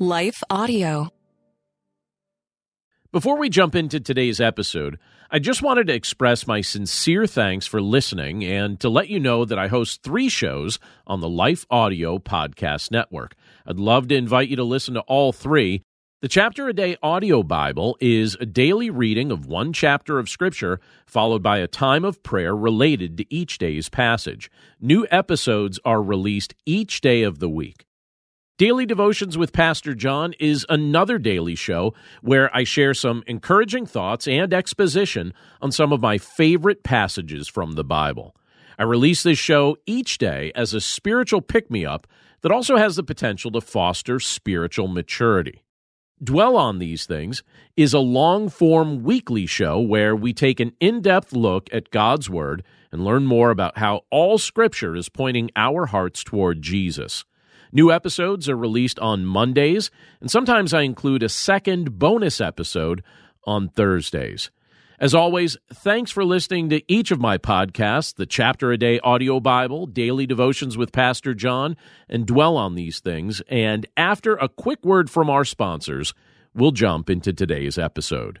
Life Audio. Before we jump into today's episode, I just wanted to express my sincere thanks for listening and to let you know that I host three shows on the Life Audio Podcast Network. I'd love to invite you to listen to all three. The Chapter a Day Audio Bible is a daily reading of one chapter of Scripture, followed by a time of prayer related to each day's passage. New episodes are released each day of the week. Daily Devotions with Pastor John is another daily show where I share some encouraging thoughts and exposition on some of my favorite passages from the Bible. I release this show each day as a spiritual pick me up that also has the potential to foster spiritual maturity. Dwell on These Things is a long form weekly show where we take an in depth look at God's Word and learn more about how all Scripture is pointing our hearts toward Jesus. New episodes are released on Mondays, and sometimes I include a second bonus episode on Thursdays. As always, thanks for listening to each of my podcasts the Chapter a Day Audio Bible, Daily Devotions with Pastor John, and Dwell on These Things. And after a quick word from our sponsors, we'll jump into today's episode.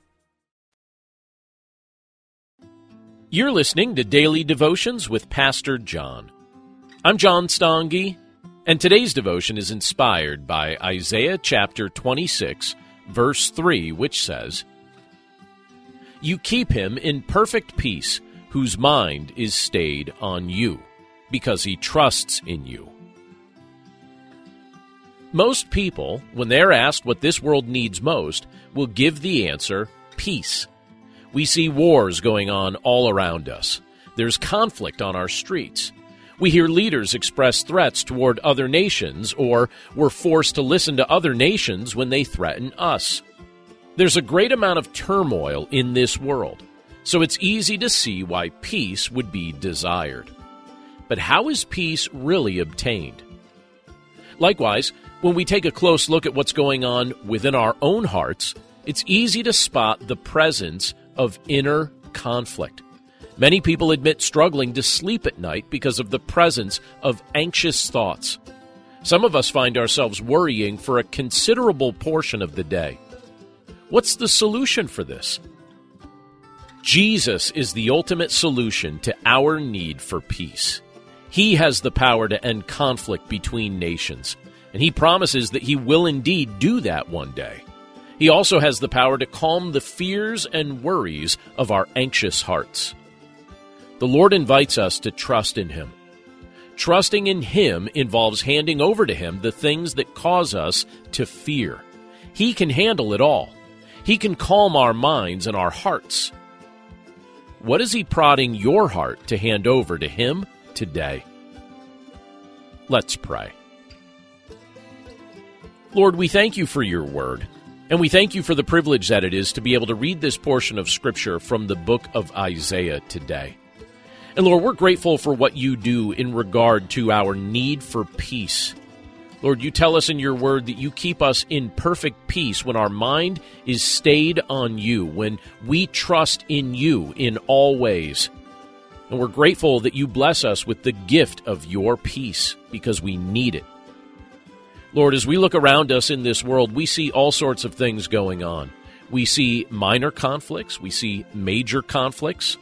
You're listening to Daily Devotions with Pastor John. I'm John Stange, and today's devotion is inspired by Isaiah chapter 26, verse 3, which says, You keep him in perfect peace, whose mind is stayed on you, because he trusts in you. Most people, when they're asked what this world needs most, will give the answer peace. We see wars going on all around us. There's conflict on our streets. We hear leaders express threats toward other nations, or we're forced to listen to other nations when they threaten us. There's a great amount of turmoil in this world, so it's easy to see why peace would be desired. But how is peace really obtained? Likewise, when we take a close look at what's going on within our own hearts, it's easy to spot the presence of inner conflict. Many people admit struggling to sleep at night because of the presence of anxious thoughts. Some of us find ourselves worrying for a considerable portion of the day. What's the solution for this? Jesus is the ultimate solution to our need for peace. He has the power to end conflict between nations, and he promises that he will indeed do that one day. He also has the power to calm the fears and worries of our anxious hearts. The Lord invites us to trust in Him. Trusting in Him involves handing over to Him the things that cause us to fear. He can handle it all. He can calm our minds and our hearts. What is He prodding your heart to hand over to Him today? Let's pray. Lord, we thank you for your word. And we thank you for the privilege that it is to be able to read this portion of Scripture from the book of Isaiah today. And Lord, we're grateful for what you do in regard to our need for peace. Lord, you tell us in your word that you keep us in perfect peace when our mind is stayed on you, when we trust in you in all ways. And we're grateful that you bless us with the gift of your peace because we need it. Lord, as we look around us in this world, we see all sorts of things going on. We see minor conflicts, we see major conflicts,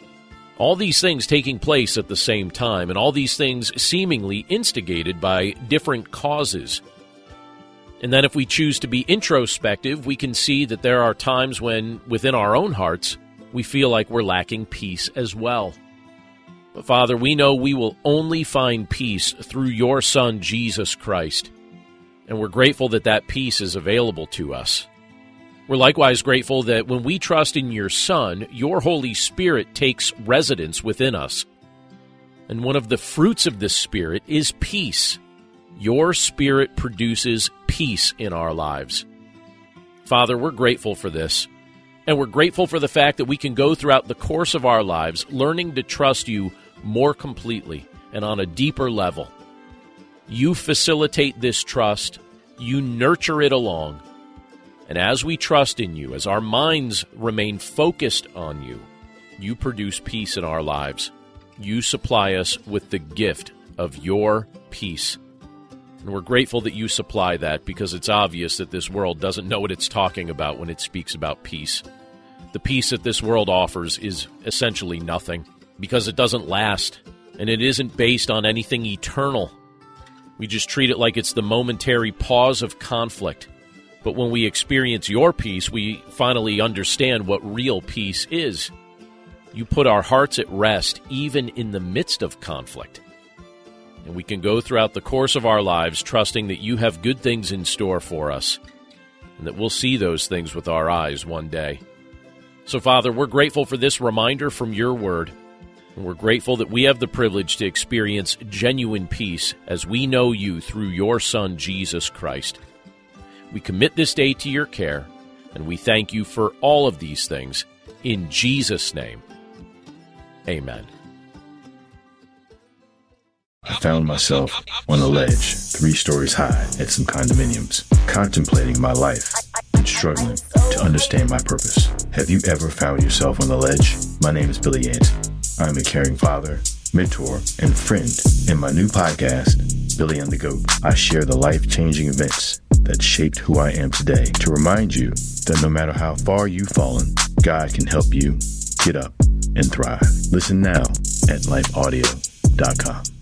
all these things taking place at the same time, and all these things seemingly instigated by different causes. And then if we choose to be introspective, we can see that there are times when, within our own hearts, we feel like we're lacking peace as well. But Father, we know we will only find peace through your Son, Jesus Christ. And we're grateful that that peace is available to us. We're likewise grateful that when we trust in your Son, your Holy Spirit takes residence within us. And one of the fruits of the Spirit is peace. Your Spirit produces peace in our lives. Father, we're grateful for this. And we're grateful for the fact that we can go throughout the course of our lives learning to trust you more completely and on a deeper level. You facilitate this trust, you nurture it along. And as we trust in you, as our minds remain focused on you, you produce peace in our lives. You supply us with the gift of your peace. And we're grateful that you supply that because it's obvious that this world doesn't know what it's talking about when it speaks about peace. The peace that this world offers is essentially nothing because it doesn't last and it isn't based on anything eternal. We just treat it like it's the momentary pause of conflict. But when we experience your peace, we finally understand what real peace is. You put our hearts at rest even in the midst of conflict. And we can go throughout the course of our lives trusting that you have good things in store for us and that we'll see those things with our eyes one day. So, Father, we're grateful for this reminder from your word. And we're grateful that we have the privilege to experience genuine peace as we know you through your Son, Jesus Christ. We commit this day to your care, and we thank you for all of these things. In Jesus' name, amen. I found myself on a ledge, three stories high, at some condominiums, contemplating my life and struggling to understand my purpose. Have you ever found yourself on the ledge? My name is Billy Yant. I'm a caring father, mentor, and friend. In my new podcast, Billy and the Goat, I share the life changing events that shaped who I am today to remind you that no matter how far you've fallen, God can help you get up and thrive. Listen now at lifeaudio.com.